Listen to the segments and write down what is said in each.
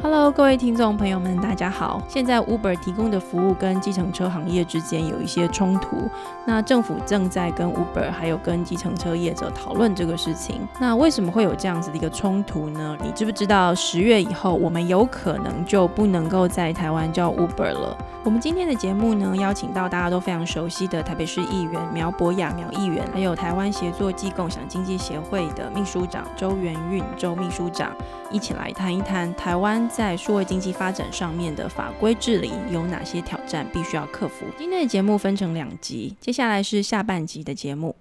Hello，各位听众朋友们，大家好。现在 Uber 提供的服务跟计程车行业之间有一些冲突，那政府正在跟 Uber 还有跟计程车业者讨论这个事情。那为什么会有这样子的一个冲突呢？你知不知道十月以后，我们有可能就不能够在台湾叫 Uber 了？我们今天的节目呢，邀请到大家都非常熟悉的台北市议员苗博雅苗议员，还有台湾协作暨共享经济协会的秘书长周元运周秘书长，一起来谈一谈台湾。在数位经济发展上面的法规治理有哪些挑战必须要克服？今天的节目分成两集，接下来是下半集的节目。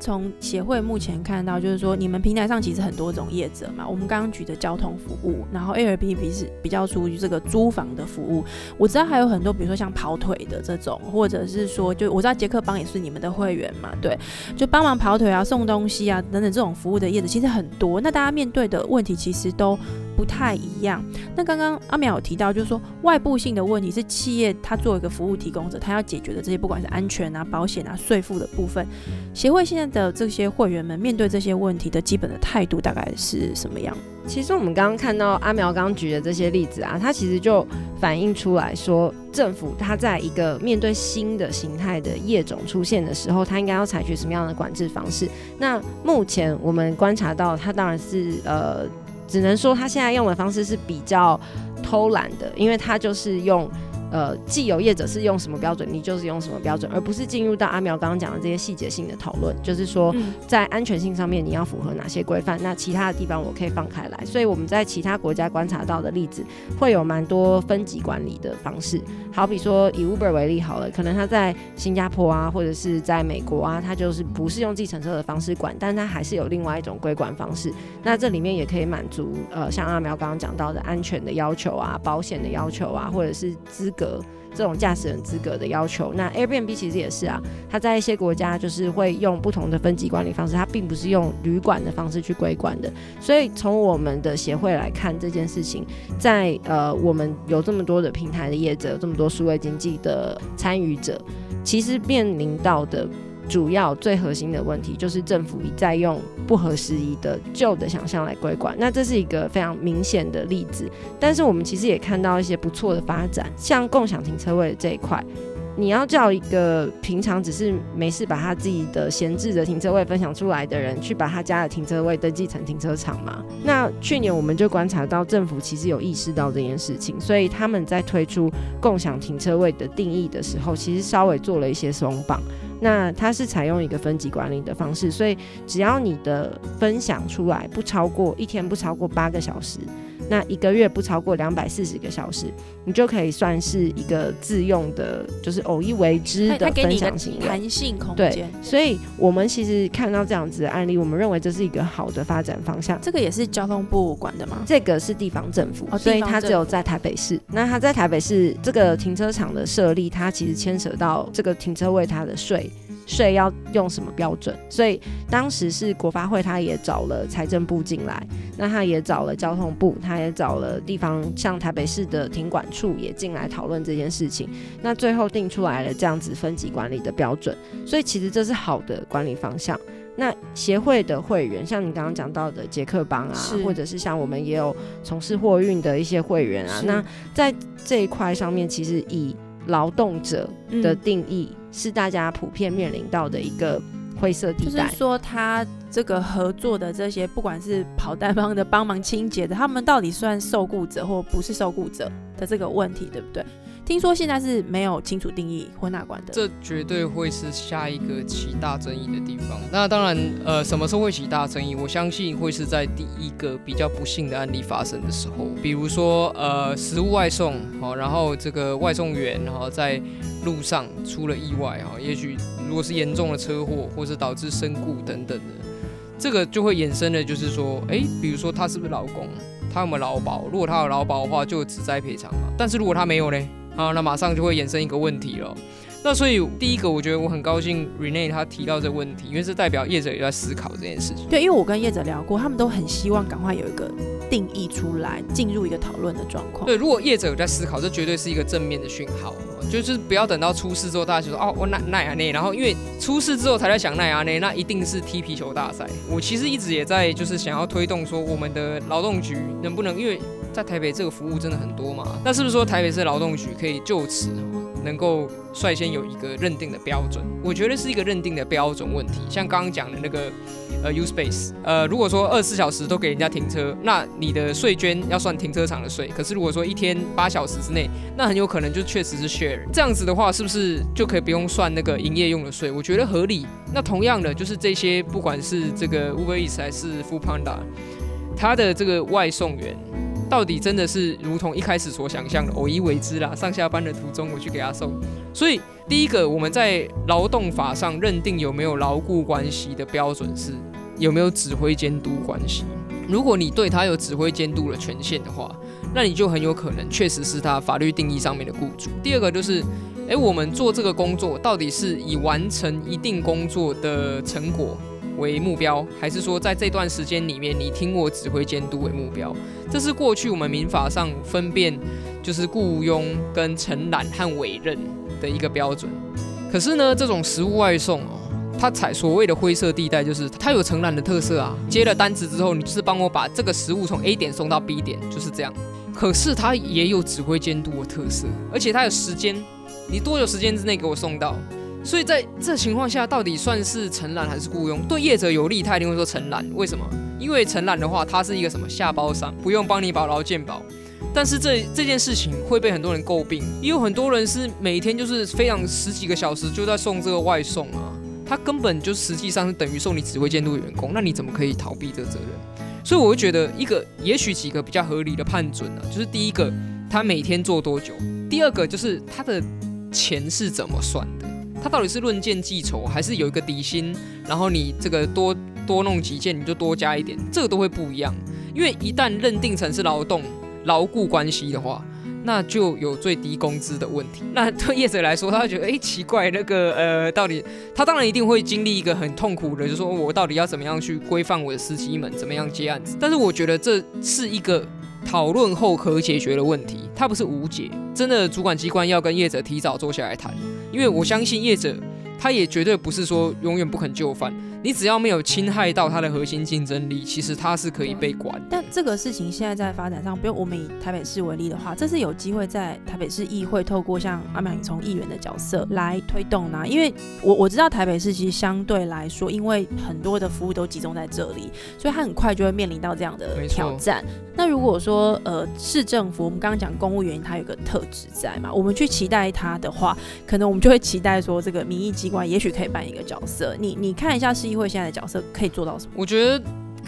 从协会目前看到，就是说你们平台上其实很多种业者嘛。我们刚刚举的交通服务，然后 Airbnb 是比较属于这个租房的服务。我知道还有很多，比如说像跑腿的这种，或者是说，就我知道杰克邦也是你们的会员嘛，对，就帮忙跑腿啊、送东西啊等等这种服务的业者其实很多。那大家面对的问题其实都不太一样。那刚刚阿苗有提到，就是说外部性的问题是企业它作为一个服务提供者，它要解决的这些，不管是安全啊、保险啊、税负的部分，协会现在。的这些会员们面对这些问题的基本的态度大概是什么样？其实我们刚刚看到阿苗刚举的这些例子啊，它其实就反映出来说，政府它在一个面对新的形态的业种出现的时候，它应该要采取什么样的管制方式？那目前我们观察到，它当然是呃，只能说他现在用的方式是比较偷懒的，因为他就是用。呃，既有业者是用什么标准，你就是用什么标准，而不是进入到阿苗刚刚讲的这些细节性的讨论。就是说，在安全性上面，你要符合哪些规范？那其他的地方我可以放开来。所以我们在其他国家观察到的例子，会有蛮多分级管理的方式。好比说以 Uber 为例好了，可能他在新加坡啊，或者是在美国啊，他就是不是用计程车的方式管，但他还是有另外一种规管方式。那这里面也可以满足呃，像阿苗刚刚讲到的安全的要求啊，保险的要求啊，或者是资格。这种驾驶人资格的要求，那 Airbnb 其实也是啊，它在一些国家就是会用不同的分级管理方式，它并不是用旅馆的方式去规管的。所以从我们的协会来看这件事情，在呃我们有这么多的平台的业者，有这么多数位经济的参与者，其实面临到的。主要最核心的问题就是政府一再用不合时宜的旧的想象来规管，那这是一个非常明显的例子。但是我们其实也看到一些不错的发展，像共享停车位这一块。你要叫一个平常只是没事把他自己的闲置的停车位分享出来的人，去把他家的停车位登记成停车场吗？那去年我们就观察到政府其实有意识到这件事情，所以他们在推出共享停车位的定义的时候，其实稍微做了一些松绑。那它是采用一个分级管理的方式，所以只要你的分享出来不超过一天不超过八个小时。那一个月不超过两百四十个小时，你就可以算是一个自用的，就是偶一为之的分享型弹性空间。对，所以我们其实看到这样子的案例，我们认为这是一个好的发展方向。这个也是交通部管的吗？这个是地方政府，所以它只有在台北市。那它在台北市这个停车场的设立，它其实牵扯到这个停车位它的税。税要用什么标准？所以当时是国发会，他也找了财政部进来，那他也找了交通部，他也找了地方，像台北市的停管处也进来讨论这件事情。那最后定出来了这样子分级管理的标准。所以其实这是好的管理方向。那协会的会员，像你刚刚讲到的捷克邦啊，或者是像我们也有从事货运的一些会员啊，那在这一块上面，其实以劳动者的定义。是大家普遍面临到的一个灰色地带，就是说他这个合作的这些，不管是跑单帮的帮忙清洁的，他们到底算受雇者或不是受雇者的这个问题，对不对？听说现在是没有清楚定义婚纳管的，这绝对会是下一个起大争议的地方。那当然，呃，什么时候会起大争议？我相信会是在第一个比较不幸的案例发生的时候，比如说，呃，食物外送，好，然后这个外送员，然后在路上出了意外，哈，也许如果是严重的车祸，或是导致身故等等的，这个就会衍生的，就是说，哎，比如说他是不是老公？他有没有劳保？如果他有劳保的话，就只灾赔偿嘛。但是如果他没有呢？啊，那马上就会衍生一个问题了。那所以第一个，我觉得我很高兴 Rene 他提到这个问题，因为这代表业者也在思考这件事情。对，因为我跟业者聊过，他们都很希望赶快有一个定义出来，进入一个讨论的状况。对，如果业者有在思考，这绝对是一个正面的讯号，就是不要等到出事之后，大家就说哦，我奈奈阿内，然后因为出事之后才在想奈阿内，那一定是踢皮球大赛。我其实一直也在就是想要推动说，我们的劳动局能不能，因为在台北这个服务真的很多嘛，那是不是说台北市劳动局可以就此？能够率先有一个认定的标准，我觉得是一个认定的标准问题。像刚刚讲的那个呃 U Space，呃，如果说二十四小时都给人家停车，那你的税捐要算停车场的税。可是如果说一天八小时之内，那很有可能就确实是 share。这样子的话，是不是就可以不用算那个营业用的税？我觉得合理。那同样的，就是这些不管是这个 Uber Eats 还是 Food Panda，它的这个外送员。到底真的是如同一开始所想象的偶一为之啦？上下班的途中我去给他送。所以第一个我们在劳动法上认定有没有牢固关系的标准是有没有指挥监督关系。如果你对他有指挥监督的权限的话，那你就很有可能确实是他法律定义上面的雇主。第二个就是，诶，我们做这个工作到底是以完成一定工作的成果。为目标，还是说在这段时间里面，你听我指挥监督为目标？这是过去我们民法上分辨就是雇佣跟承揽和委任的一个标准。可是呢，这种实物外送哦，它采所谓的灰色地带，就是它有承揽的特色啊。接了单子之后，你就是帮我把这个食物从 A 点送到 B 点，就是这样。可是它也有指挥监督的特色，而且它有时间，你多久时间之内给我送到？所以在这情况下，到底算是承揽还是雇佣？对业者有利，他一定会说承揽。为什么？因为承揽的话，他是一个什么下包商，不用帮你保劳健保。但是这这件事情会被很多人诟病，也有很多人是每天就是非常十几个小时就在送这个外送啊，他根本就实际上是等于送你指挥监督员工，那你怎么可以逃避这个责任？所以我会觉得一个也许几个比较合理的判准呢，就是第一个他每天做多久，第二个就是他的钱是怎么算的。他到底是论件计酬，还是有一个底薪，然后你这个多多弄几件，你就多加一点，这个都会不一样。因为一旦认定成是劳动牢固关系的话，那就有最低工资的问题。那对业者来说，他会觉得哎奇怪，那个呃，到底他当然一定会经历一个很痛苦的，就是说我到底要怎么样去规范我的司机们，怎么样接案子。但是我觉得这是一个。讨论后可解决的问题，它不是无解。真的，主管机关要跟业者提早坐下来谈，因为我相信业者。他也绝对不是说永远不肯就范，你只要没有侵害到他的核心竞争力，其实他是可以被管。但这个事情现在在发展上，比如我们以台北市为例的话，这是有机会在台北市议会透过像阿苗从议员的角色来推动呢。因为我我知道台北市其实相对来说，因为很多的服务都集中在这里，所以他很快就会面临到这样的挑战。那如果说呃市政府，我们刚刚讲公务员，他有个特质在嘛，我们去期待他的话，可能我们就会期待说这个民意机关也许可以扮演一个角色。你你看一下市机会现在的角色可以做到什么？我觉得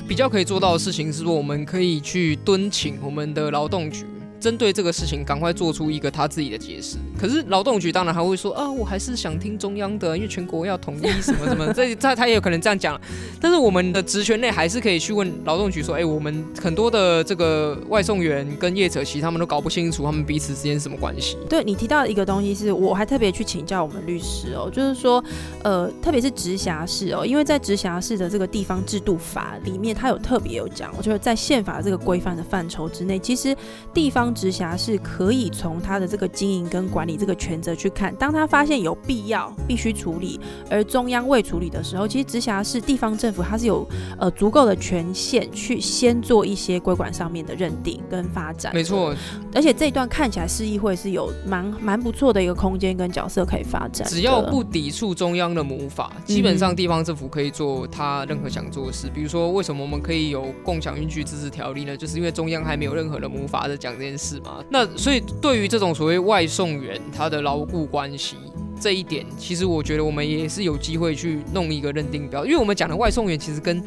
比较可以做到的事情是说，我们可以去敦请我们的劳动局。针对这个事情，赶快做出一个他自己的解释。可是劳动局当然还会说啊，我还是想听中央的，因为全国要统一什么什么。这他他也有可能这样讲。但是我们的职权内还是可以去问劳动局说，哎，我们很多的这个外送员跟业者，其实他们都搞不清楚他们彼此之间什么关系。对你提到一个东西，是我还特别去请教我们律师哦，就是说，呃，特别是直辖市哦，因为在直辖市的这个地方制度法里面，它有特别有讲，我觉得在宪法这个规范的范畴之内，其实地方。直辖市可以从他的这个经营跟管理这个权责去看，当他发现有必要必须处理，而中央未处理的时候，其实直辖市地方政府它是有呃足够的权限去先做一些规管上面的认定跟发展。没错，而且这一段看起来市议会是有蛮蛮不错的一个空间跟角色可以发展。只要不抵触中央的母法，基本上地方政府可以做他任何想做的事。比如说，为什么我们可以有共享运具自治条例呢？就是因为中央还没有任何的母法在讲这件事。是吗？那所以对于这种所谓外送员他的牢固关系这一点，其实我觉得我们也是有机会去弄一个认定标，因为我们讲的外送员其实跟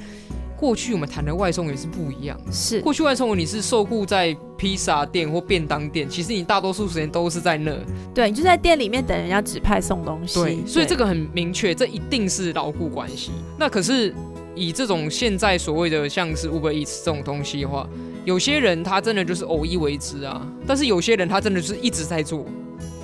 过去我们谈的外送员是不一样。是过去外送员你是受雇在披萨店或便当店，其实你大多数时间都是在那，对，你就在店里面等人家指派送东西。对，所以这个很明确，这一定是牢固关系。那可是以这种现在所谓的像是 Uber Eats 这种东西的话。有些人他真的就是偶一为之啊，但是有些人他真的就是一直在做，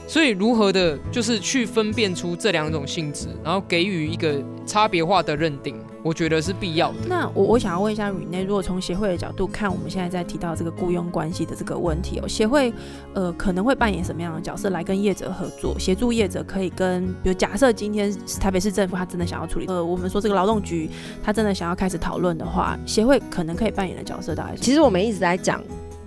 所以如何的，就是去分辨出这两种性质，然后给予一个差别化的认定，我觉得是必要的。那我我想要问一下雨内，如果从协会的角度看，我们现在在提到这个雇佣关系的这个问题哦，协会呃可能会扮演什么样的角色来跟业者合作，协助业者可以跟，比如假设今天台北市政府他真的想要处理，呃，我们说这个劳动局他真的想要开始讨论的话，协会可能可以扮演的角色大概是？其实我们一直在讲。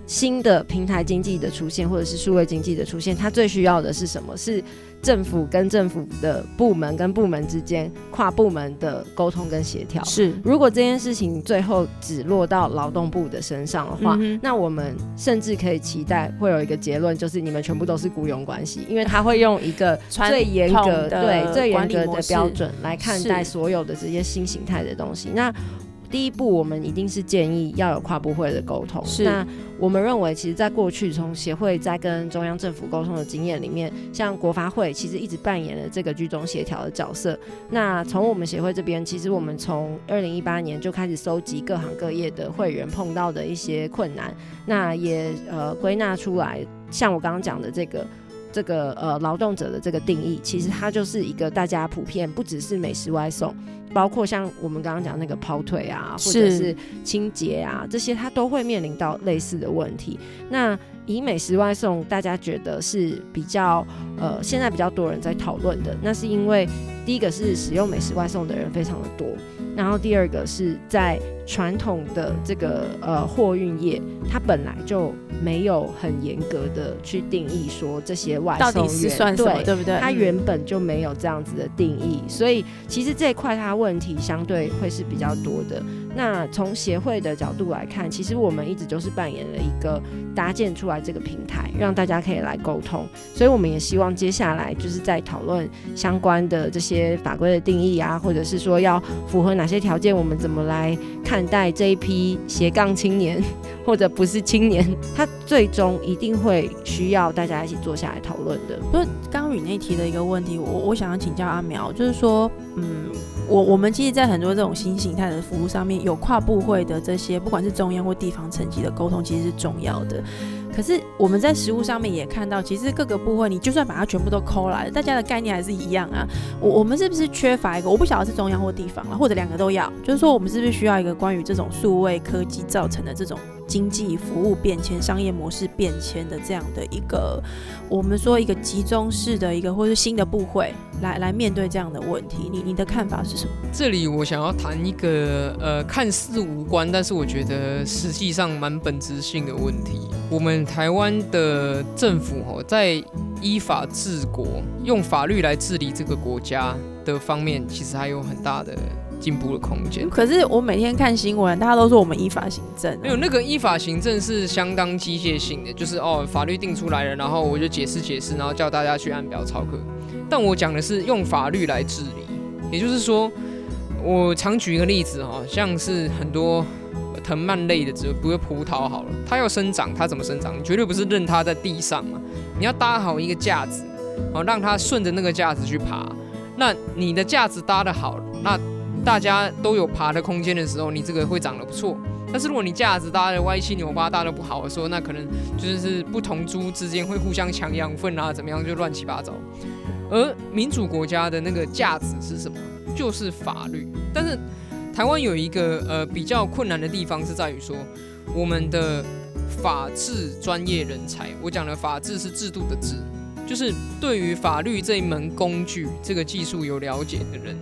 新的平台经济的出现，或者是数位经济的出现，它最需要的是什么？是政府跟政府的部门跟部门之间跨部门的沟通跟协调。是，如果这件事情最后只落到劳动部的身上的话，那我们甚至可以期待会有一个结论，就是你们全部都是雇佣关系，因为他会用一个最严格对最严格的标准来看待所有的这些新形态的东西。那第一步，我们一定是建议要有跨部会的沟通。是，那我们认为，其实，在过去从协会在跟中央政府沟通的经验里面，像国发会其实一直扮演了这个居中协调的角色。那从我们协会这边，其实我们从二零一八年就开始收集各行各业的会员碰到的一些困难，那也呃归纳出来，像我刚刚讲的这个。这个呃劳动者的这个定义，其实它就是一个大家普遍不只是美食外送，包括像我们刚刚讲那个跑腿啊，或者是清洁啊这些，它都会面临到类似的问题。那以美食外送，大家觉得是比较呃现在比较多人在讨论的，那是因为第一个是使用美食外送的人非常的多，然后第二个是在传统的这个呃货运业，它本来就。没有很严格的去定义说这些外送员对对不对？它原本就没有这样子的定义，所以其实这一块它问题相对会是比较多的。那从协会的角度来看，其实我们一直就是扮演了一个搭建出来这个平台，让大家可以来沟通。所以我们也希望接下来就是在讨论相关的这些法规的定义啊，或者是说要符合哪些条件，我们怎么来看待这一批斜杠青年或者不是青年，他最终一定会需要大家一起坐下来讨论的。不是刚刚宇内提的一个问题，我我想要请教阿苗，就是说，嗯。我我们其实，在很多这种新形态的服务上面，有跨部会的这些，不管是中央或地方层级的沟通，其实是重要的。可是我们在食物上面也看到，其实各个部分，你就算把它全部都抠来，大家的概念还是一样啊。我我们是不是缺乏一个？我不晓得是中央或地方了，或者两个都要。就是说，我们是不是需要一个关于这种数位科技造成的这种？经济服务变迁、商业模式变迁的这样的一个，我们说一个集中式的一个，或是新的部会来来面对这样的问题，你你的看法是什么？这里我想要谈一个呃，看似无关，但是我觉得实际上蛮本质性的问题。我们台湾的政府哦，在依法治国、用法律来治理这个国家的方面，其实还有很大的。进步的空间。可是我每天看新闻，大家都说我们依法行政。没有那个依法行政是相当机械性的，就是哦，法律定出来了，然后我就解释解释，然后叫大家去按表操课。但我讲的是用法律来治理，也就是说，我常举一个例子哈，像是很多藤蔓类的植物，比如葡萄好了，它要生长，它怎么生长？你绝对不是任它在地上嘛，你要搭好一个架子，好让它顺着那个架子去爬。那你的架子搭的好，那大家都有爬的空间的时候，你这个会长得不错。但是如果你架子搭的歪七扭八，搭的不好的时候，那可能就是不同猪之间会互相抢养分啊，怎么样就乱七八糟。而民主国家的那个架子是什么？就是法律。但是台湾有一个呃比较困难的地方是在于说，我们的法治专业人才，我讲的法治是制度的治，就是对于法律这一门工具、这个技术有了解的人。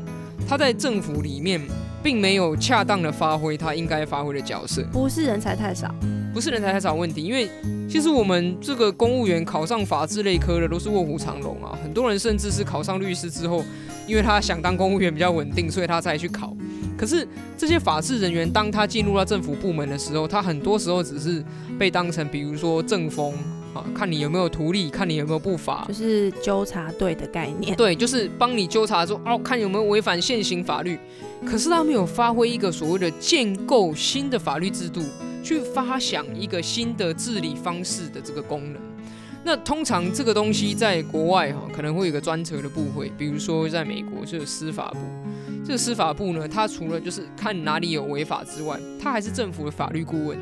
他在政府里面并没有恰当的发挥他应该发挥的角色，不是人才太少，不是人才太少问题，因为其实我们这个公务员考上法制类科的都是卧虎藏龙啊，很多人甚至是考上律师之后，因为他想当公务员比较稳定，所以他才去考。可是这些法制人员，当他进入到政府部门的时候，他很多时候只是被当成，比如说政风。看你有没有图利，看你有没有不法，就是纠察队的概念。对，就是帮你纠察说哦，看有没有违反现行法律。可是他没有发挥一个所谓的建构新的法律制度，去发想一个新的治理方式的这个功能。那通常这个东西在国外哈，可能会有个专责的部会，比如说在美国就是司法部。这个司法部呢，它除了就是看哪里有违法之外，它还是政府的法律顾问。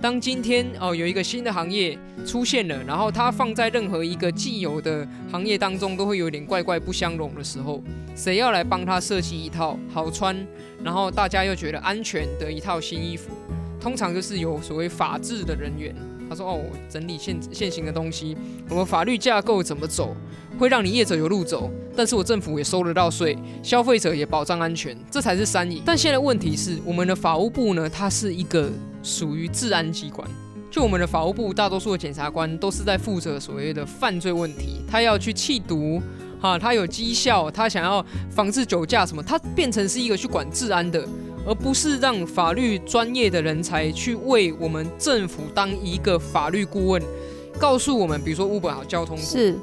当今天哦有一个新的行业出现了，然后它放在任何一个既有的行业当中，都会有点怪怪不相容的时候，谁要来帮他设计一套好穿，然后大家又觉得安全的一套新衣服？通常就是有所谓法制的人员，他说：“哦，整理现现行的东西，我们法律架构怎么走，会让你业者有路走，但是我政府也收得到税，消费者也保障安全，这才是三赢。但现在问题是，我们的法务部呢，它是一个属于治安机关，就我们的法务部大多数的检察官都是在负责所谓的犯罪问题，他要去缉毒，哈，他有绩效，他想要防治酒驾什么，他变成是一个去管治安的。”而不是让法律专业的人才去为我们政府当一个法律顾问，告诉我们，比如说物本好交通是。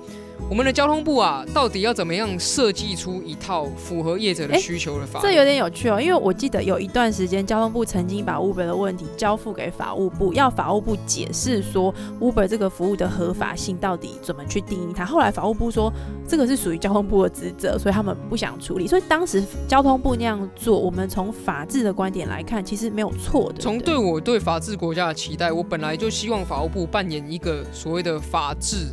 我们的交通部啊，到底要怎么样设计出一套符合业者的需求的法？这有点有趣哦，因为我记得有一段时间，交通部曾经把 Uber 的问题交付给法务部，要法务部解释说 Uber 这个服务的合法性到底怎么去定义它。后来法务部说这个是属于交通部的职责，所以他们不想处理。所以当时交通部那样做，我们从法治的观点来看，其实没有错的。从对我对法治国家的期待，我本来就希望法务部扮演一个所谓的法治。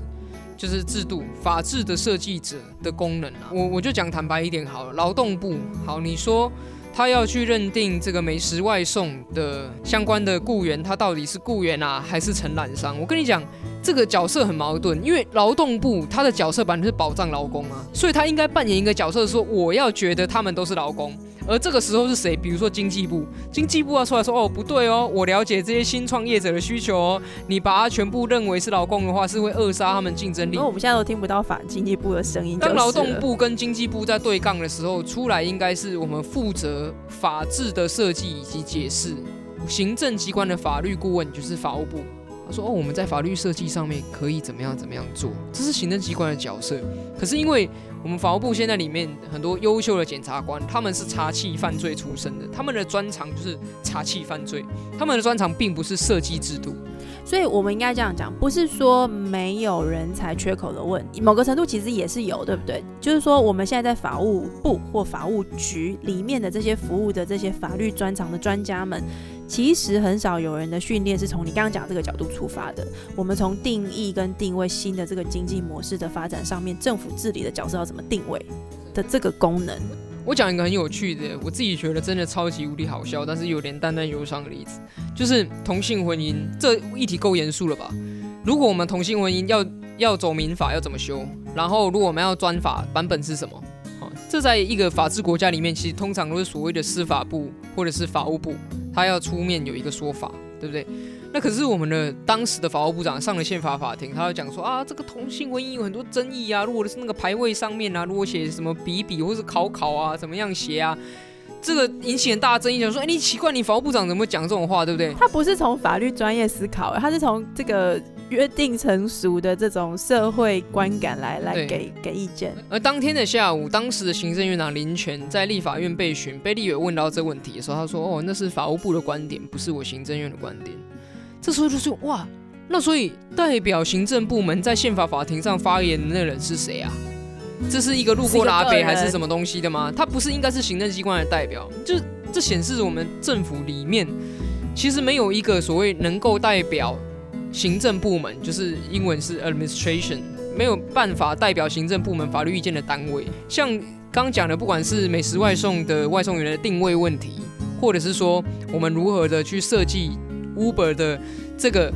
就是制度法治的设计者的功能啊，我我就讲坦白一点好了，劳动部好，你说他要去认定这个美食外送的相关的雇员，他到底是雇员啊，还是承揽商？我跟你讲，这个角色很矛盾，因为劳动部他的角色本来是保障劳工啊，所以他应该扮演一个角色，说我要觉得他们都是劳工。而这个时候是谁？比如说经济部，经济部要出来说：“哦，不对哦，我了解这些新创业者的需求哦，你把它全部认为是劳工的话，是会扼杀他们竞争力。”因为我们现在都听不到反经济部的声音。当劳动部跟经济部在对杠的时候，出来应该是我们负责法制的设计以及解释，行政机关的法律顾问就是法务部。他说：“哦，我们在法律设计上面可以怎么样怎么样做，这是行政机关的角色。可是因为我们法务部现在里面很多优秀的检察官，他们是查缉犯罪出身的，他们的专长就是查缉犯罪，他们的专长并不是设计制度。所以我们应该这样讲，不是说没有人才缺口的问题，某个程度其实也是有，对不对？就是说我们现在在法务部或法务局里面的这些服务的这些法律专长的专家们。”其实很少有人的训练是从你刚刚讲这个角度出发的。我们从定义跟定位新的这个经济模式的发展上面，政府治理的角色要怎么定位的这个功能。我讲一个很有趣的，我自己觉得真的超级无敌好笑，但是有点淡淡忧伤的例子，就是同性婚姻这议题够严肃了吧？如果我们同性婚姻要要走民法要怎么修？然后如果我们要专法版本是什么？好，这在一个法治国家里面，其实通常都是所谓的司法部或者是法务部。他要出面有一个说法，对不对？那可是我们的当时的法务部长上了宪法法庭，他要讲说啊，这个同性婚姻有很多争议啊。如果是那个牌位上面啊，如果写什么比比或是考考啊，怎么样写啊？这个引起很大争议，讲说，哎，你奇怪，你法务部长怎么讲这种话，对不对？他不是从法律专业思考，他是从这个。约定成熟的这种社会观感来来给给意见。而当天的下午，当时的行政院长林权在立法院被询，被立委问到这问题的时候，他说：“哦，那是法务部的观点，不是我行政院的观点。”这时候就是：“哇，那所以代表行政部门在宪法法庭上发言的那人是谁啊？这是一个路过拉北还是什么东西的吗？他不是应该是行政机关的代表？就这显示我们政府里面其实没有一个所谓能够代表。”行政部门就是英文是 administration，没有办法代表行政部门法律意见的单位。像刚讲的，不管是美食外送的外送员的定位问题，或者是说我们如何的去设计 Uber 的这个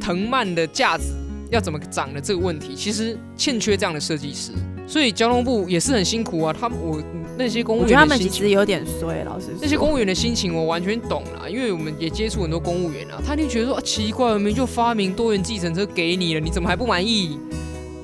藤蔓的架子要怎么长的这个问题，其实欠缺这样的设计师。所以交通部也是很辛苦啊，他们我。那些公务员，我觉得他们其实有点衰，老师。那些公务员的心情我完全懂了，因为我们也接触很多公务员啊，他就觉得说啊，奇怪，我们就发明多元计程车给你了，你怎么还不满意？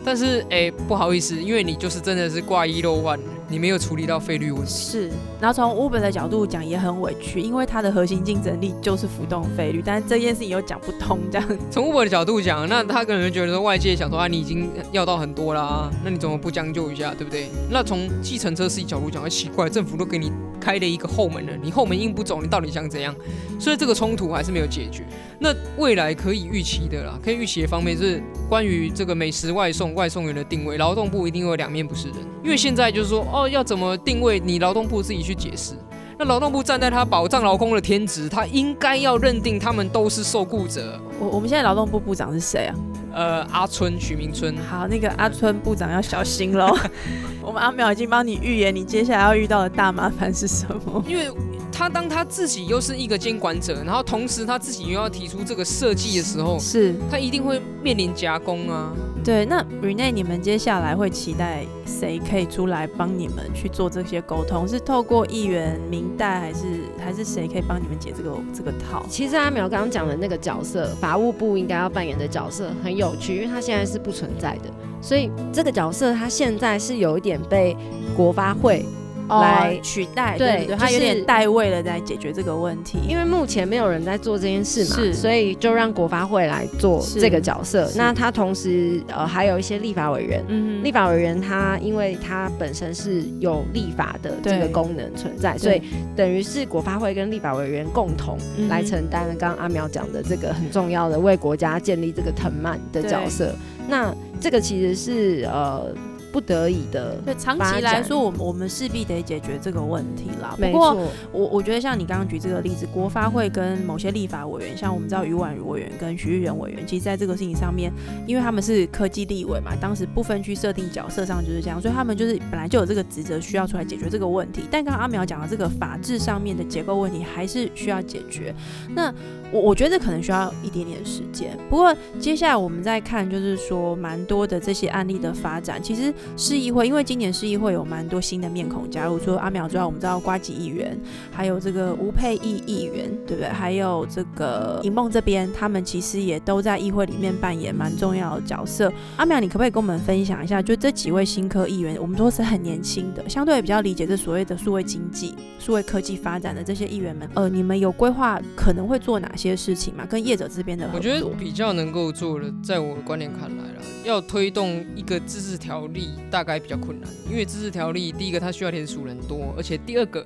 但是哎，不好意思，因为你就是真的是挂一漏万。你没有处理到费率问题，是。然后从 Uber 的角度讲也很委屈，因为它的核心竞争力就是浮动费率，但是这件事情又讲不通。这样，从 Uber 的角度讲，那他可能觉得说外界想说啊，你已经要到很多啦，那你怎么不将就一下，对不对？那从计程车司机角度讲，奇怪，政府都给你开了一个后门了，你后门硬不走，你到底想怎样？所以这个冲突还是没有解决。那未来可以预期的啦，可以预期的方面是关于这个美食外送外送员的定位，劳动部一定会两面不是人，因为现在就是说。哦，要怎么定位？你劳动部自己去解释。那劳动部站在他保障劳工的天职，他应该要认定他们都是受雇者。我我们现在劳动部部长是谁啊？呃，阿春徐明春。好，那个阿春部长要小心喽。我们阿苗已经帮你预言，你接下来要遇到的大麻烦是什么？因为他当他自己又是一个监管者，然后同时他自己又要提出这个设计的时候，是他一定会面临夹攻啊。对，那 Rene，你们接下来会期待谁可以出来帮你们去做这些沟通？是透过议员、明代，还是还是谁可以帮你们解这个这个套？其实阿苗刚刚讲的那个角色，法务部应该要扮演的角色很有趣，因为他现在是不存在的，所以这个角色他现在是有一点被国发会。来取代，对对，他有点代位了，在解决这个问题。因为目前没有人在做这件事嘛，所以就让国发会来做这个角色。那他同时呃还有一些立法委员，立法委员他因为他本身是有立法的这个功能存在，所以等于是国发会跟立法委员共同来承担刚刚阿苗讲的这个很重要的为国家建立这个藤蔓的角色。那这个其实是呃。不得已的，对长期来说，我我们势必得解决这个问题啦。不过，我我觉得像你刚刚举这个例子，国发会跟某些立法委员，像我们知道于婉如委员跟徐玉仁委员，其实在这个事情上面，因为他们是科技立委嘛，当时不分区设定角色上就是这样，所以他们就是本来就有这个职责，需要出来解决这个问题。但刚刚阿苗讲的这个法制上面的结构问题，还是需要解决。那我我觉得可能需要一点点时间。不过接下来我们再看，就是说蛮多的这些案例的发展，其实。市议会，因为今年市议会有蛮多新的面孔加入，除了阿苗之外，我们知道瓜吉议员，还有这个吴佩义议员，对不对？还有这个尹梦这边，他们其实也都在议会里面扮演蛮重要的角色。阿苗，你可不可以跟我们分享一下，就这几位新科议员，我们说是很年轻的，相对比较理解这所谓的数位经济、数位科技发展的这些议员们，呃，你们有规划可能会做哪些事情嘛？跟业者这边的，我觉得比较能够做的，在我的观点看来啦，要推动一个自治条例。大概比较困难，因为自治条例，第一个它需要联署人多，而且第二个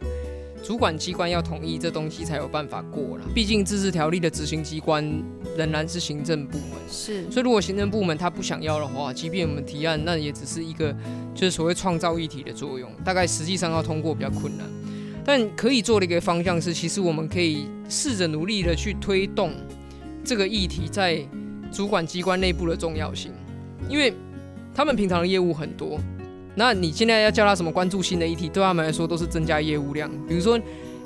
主管机关要同意这东西才有办法过了。毕竟自治条例的执行机关仍然是行政部门，是。所以如果行政部门他不想要的话，即便我们提案，那也只是一个就是所谓创造议题的作用，大概实际上要通过比较困难。但可以做的一个方向是，其实我们可以试着努力的去推动这个议题在主管机关内部的重要性，因为。他们平常的业务很多，那你现在要叫他什么关注新的议题，对他们来说都是增加业务量。比如说，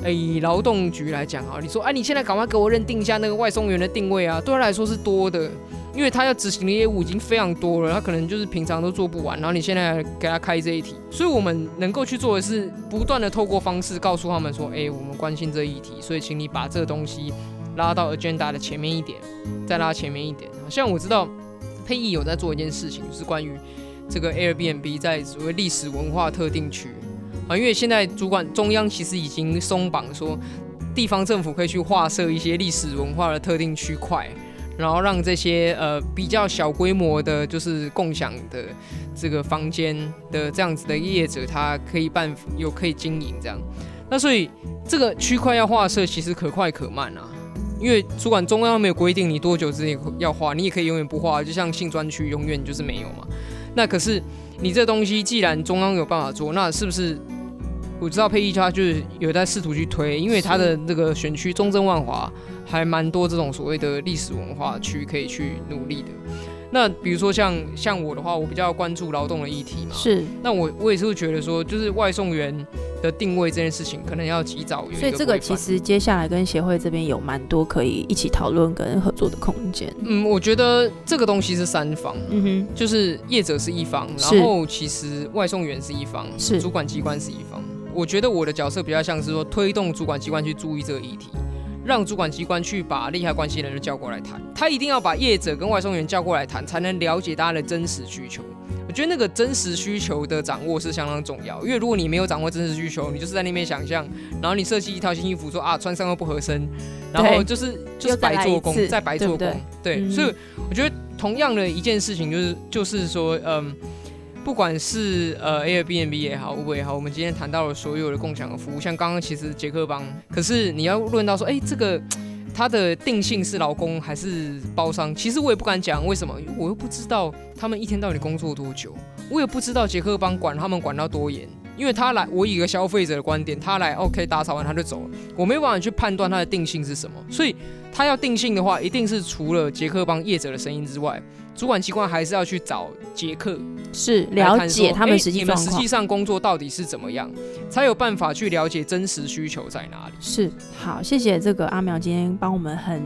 以劳动局来讲啊，你说，哎，你现在赶快给我认定一下那个外送员的定位啊，对他来说是多的，因为他要执行的业务已经非常多了，他可能就是平常都做不完，然后你现在给他开这一题，所以我们能够去做的是，不断的透过方式告诉他们说，哎，我们关心这一题，所以请你把这个东西拉到 agenda 的前面一点，再拉前面一点，像我知道。佩义有在做一件事情，就是关于这个 Airbnb 在所谓历史文化特定区。啊，因为现在主管中央其实已经松绑，说地方政府可以去划设一些历史文化的特定区块，然后让这些呃比较小规模的，就是共享的这个房间的这样子的业者，他可以办有可以经营这样。那所以这个区块要画设，其实可快可慢啊。因为主管中央没有规定你多久之内要画，你也可以永远不画，就像性专区永远就是没有嘛。那可是你这东西既然中央有办法做，那是不是我知道佩一他就是有在试图去推，因为他的那个选区中正万华还蛮多这种所谓的历史文化区可以去努力的。那比如说像像我的话，我比较关注劳动的议题嘛，是。那我我也是会觉得说，就是外送员。的定位这件事情，可能要及早。所以这个其实接下来跟协会这边有蛮多可以一起讨论跟合作的空间。嗯，我觉得这个东西是三方，嗯哼，就是业者是一方，然后其实外送员是一方，是主管机关是一方。我觉得我的角色比较像是说，推动主管机关去注意这个议题，让主管机关去把利害关系人都叫过来谈。他一定要把业者跟外送员叫过来谈，才能了解大家的真实需求。我觉得那个真实需求的掌握是相当重要，因为如果你没有掌握真实需求，你就是在那边想象，然后你设计一套新衣服，说啊穿上又不合身，然后就是就是白做工，在白做工，对，所以我觉得同样的一件事情就是就是说，嗯，不管是呃 Airbnb 也好，Uber 也好，我们今天谈到了所有的共享的服务，像刚刚其实杰克邦，可是你要论到说，哎，这个。他的定性是劳工还是包商？其实我也不敢讲，为什么？我又不知道他们一天到底工作多久，我也不知道杰克邦管他们管到多严。因为他来，我以一个消费者的观点，他来 OK 打扫完他就走了，我没办法去判断他的定性是什么，所以他要定性的话，一定是除了杰克帮业者的声音之外，主管机关还是要去找杰克是了解他们实际你们实际上工作到底是怎么样，才有办法去了解真实需求在哪里。是好，谢谢这个阿苗今天帮我们很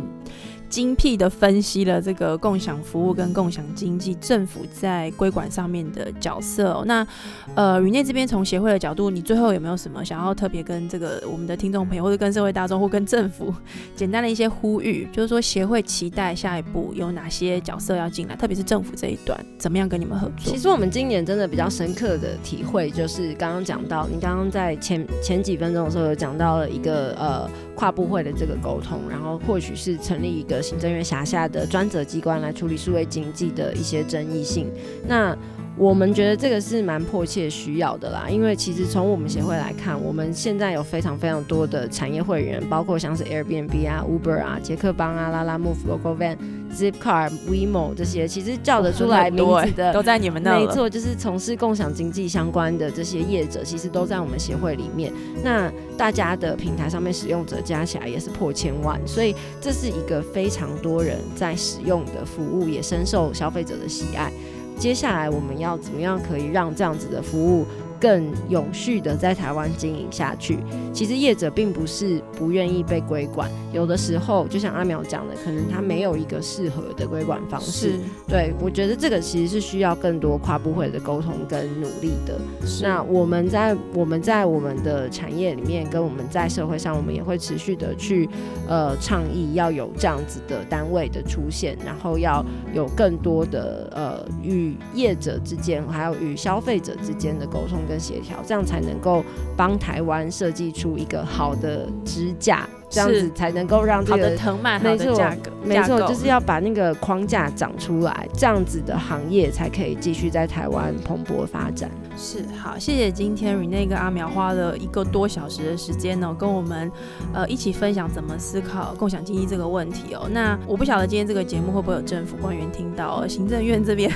精辟的分析了这个共享服务跟共享经济政府在规管上面的角色、那呃，宇内这边从协会的角度，你最后有没有什么想要特别跟这个我们的听众朋友，或者跟社会大众，或跟政府简单的一些呼吁？就是说协会期待下一步有哪些角色要进来，特别是政府这一段，怎么样跟你们合作其？实我们今年真的比较深刻的体会，就是刚刚讲到，你刚刚在前前几分钟的时候有讲到了一个呃跨部会的这个沟通，然后或许是成立一个行政院辖下的专责机关来处理数位经济的一些争议性。那我们觉得这个是蛮迫切需要的啦，因为其实从我们协会来看，我们现在有非常非常多的产业会员，包括像是 Airbnb 啊、Uber 啊、捷克邦啊、拉拉 Move、Local Van、Zipcar、WeMo 这些，其实叫得出来名字的都在你们那了。没错，就是从事共享经济相关的这些业者，其实都在我们协会里面。那大家的平台上面使用者加起来也是破千万，所以这是一个非常多人在使用的服务，也深受消费者的喜爱。接下来我们要怎么样可以让这样子的服务更永续的在台湾经营下去？其实业者并不是不愿意被规管，有的时候就像阿苗讲的，可能他没有一个适合的规管方式。对，我觉得这个其实是需要更多跨部会的沟通跟努力的。那我们在我们在我们的产业里面，跟我们在社会上，我们也会持续的去呃倡议要有这样子的单位的出现，然后要有更多的呃与业者之间，还有与消费者之间的沟通跟协调，这样才能够帮台湾设计出一个好的支架，这样子才能够让这好个的藤蔓，好没错的价格，没错，就是要把那个框架长出来，这样子的行业才可以继续在台湾蓬勃发展。是好，谢谢今天 Rene 跟阿苗花了一个多小时的时间呢、跟我们呃一起分享怎么思考共享经济这个问题哦。那我不晓得今天这个节目会不会有政府官员听到，呃行政院这边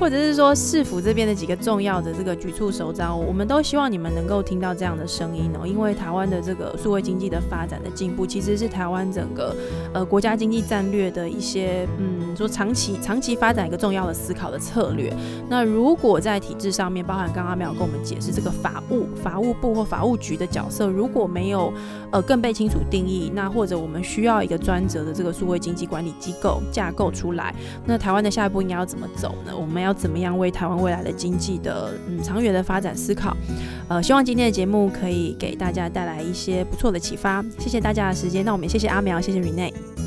或者是说市府这边的几个重要的这个局处首长，我们都希望你们能够听到这样的声音哦，因为台湾的这个数位经济的发展的进步，其实是台湾整个呃国家经济战略的一些嗯说长期长期发展一个重要的思考的策略。那如果在体制上面，包含刚刚没有跟我们解释这个法务法务部或法务局的角色，如果没有呃更被清楚定义，那或者我们需要一个专责的这个数位经济管理机构架构出来，那台湾的下一步应该要怎么走呢？我们要怎么样为台湾未来的经济的嗯长远的发展思考？呃，希望今天的节目可以给大家带来一些不错的启发。谢谢大家的时间，那我们也谢谢阿苗，谢谢 Rene。